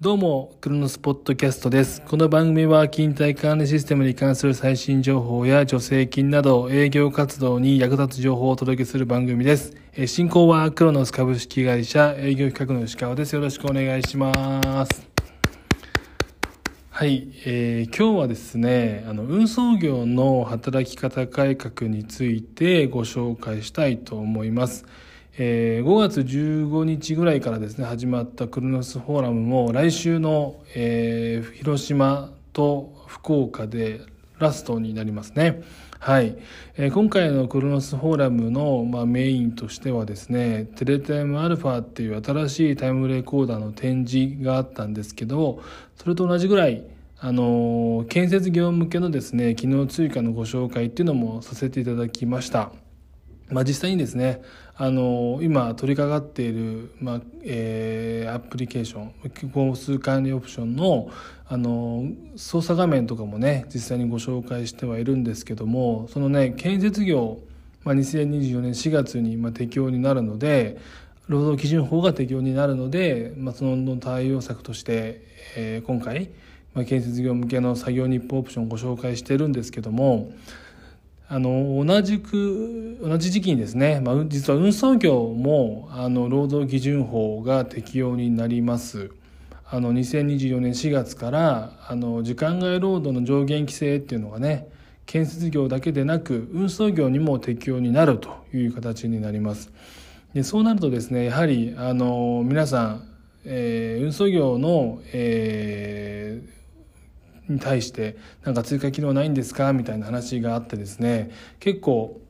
どうも、クロノスポッドキャストです。この番組は、勤怠管理システムに関する最新情報や助成金など、営業活動に役立つ情報をお届けする番組です。え進行は、クロノス株式会社営業企画の石川です。よろしくお願いします。はい、えー今日はですね、あの、運送業の働き方改革についてご紹介したいと思います。えー5月15日ぐらいからですね始まったクロノスフォーラムも来週の、えー広島と福岡でラストになりますね。はい、えー今回のクロノスフォーラムの、まあ、メインとしてはですねテレタイムアルファっていう新しいタイムレコーダーの展示があったんですけどそれと同じぐらいあの建設業向けのですね機能追加のご紹介っていうのもさせていただきました。まあ、実際にですねあの今取り掛かっている、まあえーアプリケーション交通管理オプションのあの操作画面とかもね実際にご紹介してはいるんですけどもそのね建設業、まあ、2024年4月にまあ適用になるので労働基準法が適用になるので、まあ、その対応策として、えー今回、まあ、建設業向けの作業日報オプションをご紹介してるんですけどもあの同じく同じ時期にですね、まあ、実は運送業もあの労働基準法が適用になります。あの2024年4月からあの時間外労働の上限規制っていうのがね建設業だけでなく運送業にも適用になるという形になります。でそうなるとですねやはりあの皆さん、えー運送業の、えーに対してなんか追加機能ないんですか？みたいな話があってですね結構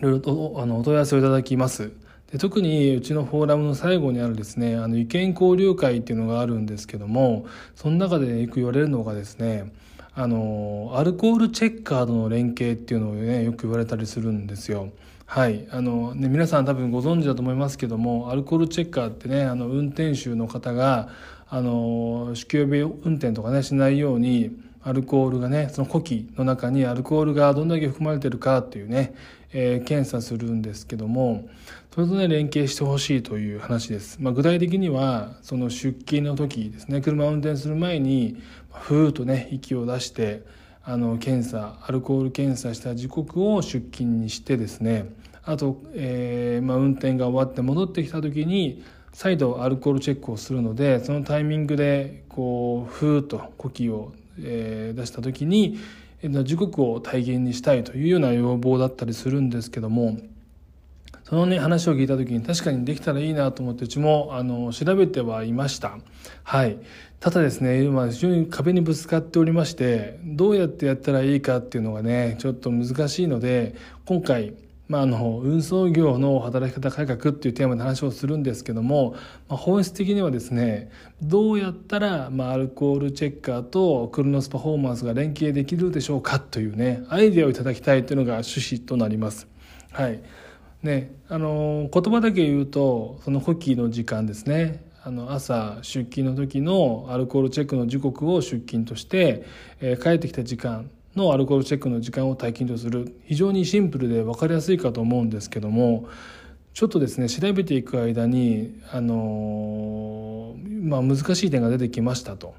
いろいろとあのお問い合わせをいただきます。で特にうちのフォーラムの最後にあるですねあの意見交流会っていうのがあるんですけどもその中でよく言われるのがですねあのアルコールチェッカーとの連携っていうのをねよく言われたりするんですよ。はい。あのね、皆さん多分ご存知だと思いますけどもアルコールチェッカーってねあの運転手の方があの酒気帯び運転とかねしないようにアルコールがねその呼気の中にアルコールがどんだけ含まれてるかっていうね、えー検査するんですけどもそれとね連携してほしいという話です、まあ、具体的にはその出勤の時ですね車を運転する前にふーっとね息を出してあの検査アルコール検査した時刻を出勤にしてですねあと、えーまあ、運転が終わって戻ってきた時に再度アルコールチェックをするのでそのタイミングでこうふーっと呼気を、え出した時に時刻を体現にしたいというような要望だったりするんですけどもそのね話を聞いた時に確かにできたらいいなと思ってうちもあの調べてはいました。はい。ただですね今非常に壁にぶつかっておりましてどうやってやったらいいかっていうのがねちょっと難しいので今回まあ、あの運送業の働き方改革っていうテーマで話をするんですけども、まあ、本質的にはですねどうやったら、まあ、アルコールチェッカーとクロノスパフォーマンスが連携できるでしょうかというねアイデアをいただきたいというのが趣旨となります。はいね、あの言葉だけ言うとその呼気の時間ですねあの朝出勤の時のアルコールチェックの時刻を出勤として、えー帰ってきた時間のアルコールチェックの時間を体験とする非常にシンプルで分かりやすいかと思うんですけどもちょっとですね調べていく間に、あのまあ、難しい点が出てきましたと。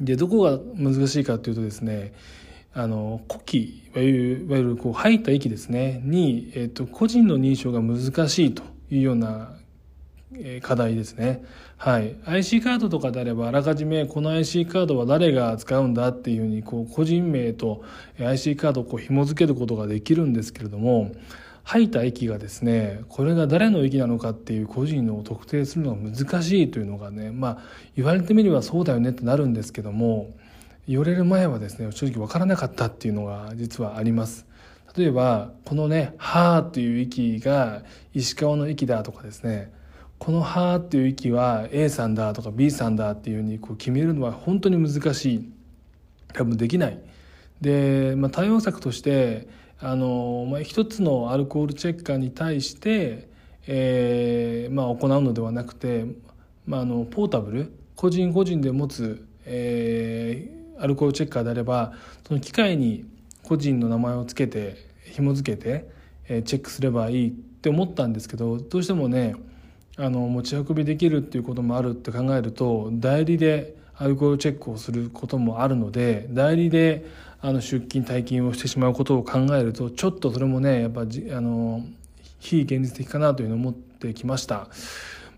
でどこが難しいかというとですねあの呼気いわゆるいわゆるこう吐いた息ですねに、えっと個人の認証が難しいというような課題ですね。はい。IC カードとかであれば、あらかじめこの IC カードは誰が使うんだっていうふうに、こう、個人名と IC カードをこう紐付けることができるんですけれども、吐いた息がですね、これが誰の息なのかっていう個人の特定するのが難しいというのがね、まあ、言われてみればそうだよねってなるんですけども、言われる前はですね、正直わからなかったっていうのが実はあります。例えば、このね、はーっていう息が石川の息だとかですね、この「は」っていう息は A さんだとか B さんだっていうふうにこう決めるのは本当に難しい。多分できない。で、まあ、対応策としてあの、まあ、一つのアルコールチェッカーに対して、えーまあ、行うのではなくて、まあ、あのポータブル個人個人で持つ、えーアルコールチェッカーであればその機械に個人の名前をつけて紐付けて、えーチェックすればいいって思ったんですけどどうしてもねあの持ち運びできるっていうこともあるって考えると代理でアルコールチェックをすることもあるので代理であの出勤退勤をしてしまうことを考えるとちょっとそれもねやっぱじあの非現実的かなというのを思ってきました。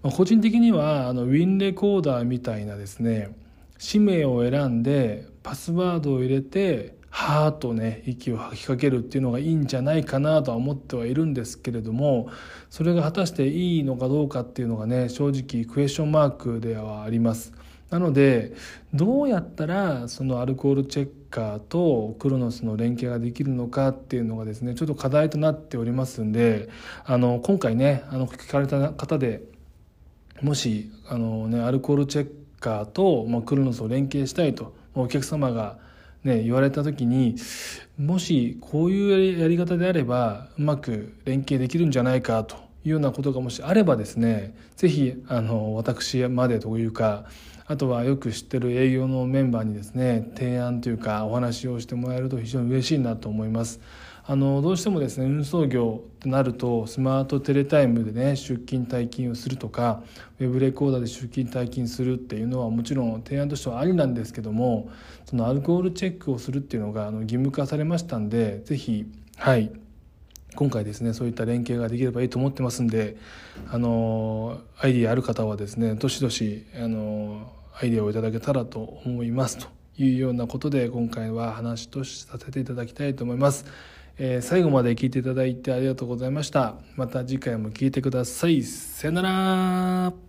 まあ、個人的にはあのウィンレコーダーみたいなですね氏名を選んでパスワードを入れてはーっとね息を吐きかけるっていうのがいいんじゃないかなとは思ってはいるんですけれどもそれが果たしていいのかどうかっていうのがね正直クエスチョンマークではあります。なのでどうやったらそのアルコールチェッカーとクロノスの連携ができるのかっていうのがですねちょっと課題となっておりますんであの今回ねあの聞かれた方でもしあの、ね、アルコールチェッカーと、まあ、クロノスを連携したいとお客様がね、言われた時にもしこういうやり方であればうまく連携できるんじゃないかというようなことがもしあればですね是非私までというかあとはよく知ってる営業のメンバーにですね提案というかお話をしてもらえると非常に嬉しいなと思います。あのどうしてもですね運送業となるとスマートテレタイムでね出勤退勤をするとかウェブレコーダーで出勤退勤するっていうのはもちろん提案としてはありなんですけどもそのアルコールチェックをするっていうのがあの義務化されましたんで是非はい今回ですねそういった連携ができればいいと思ってますんであのアイディアある方はですねどしどしあのアイディアをいただけたらと思いますというようなことで今回は話としさせていただきたいと思います。えー、最後まで聞いていただいてありがとうございました。また次回も聞いてください。さよなら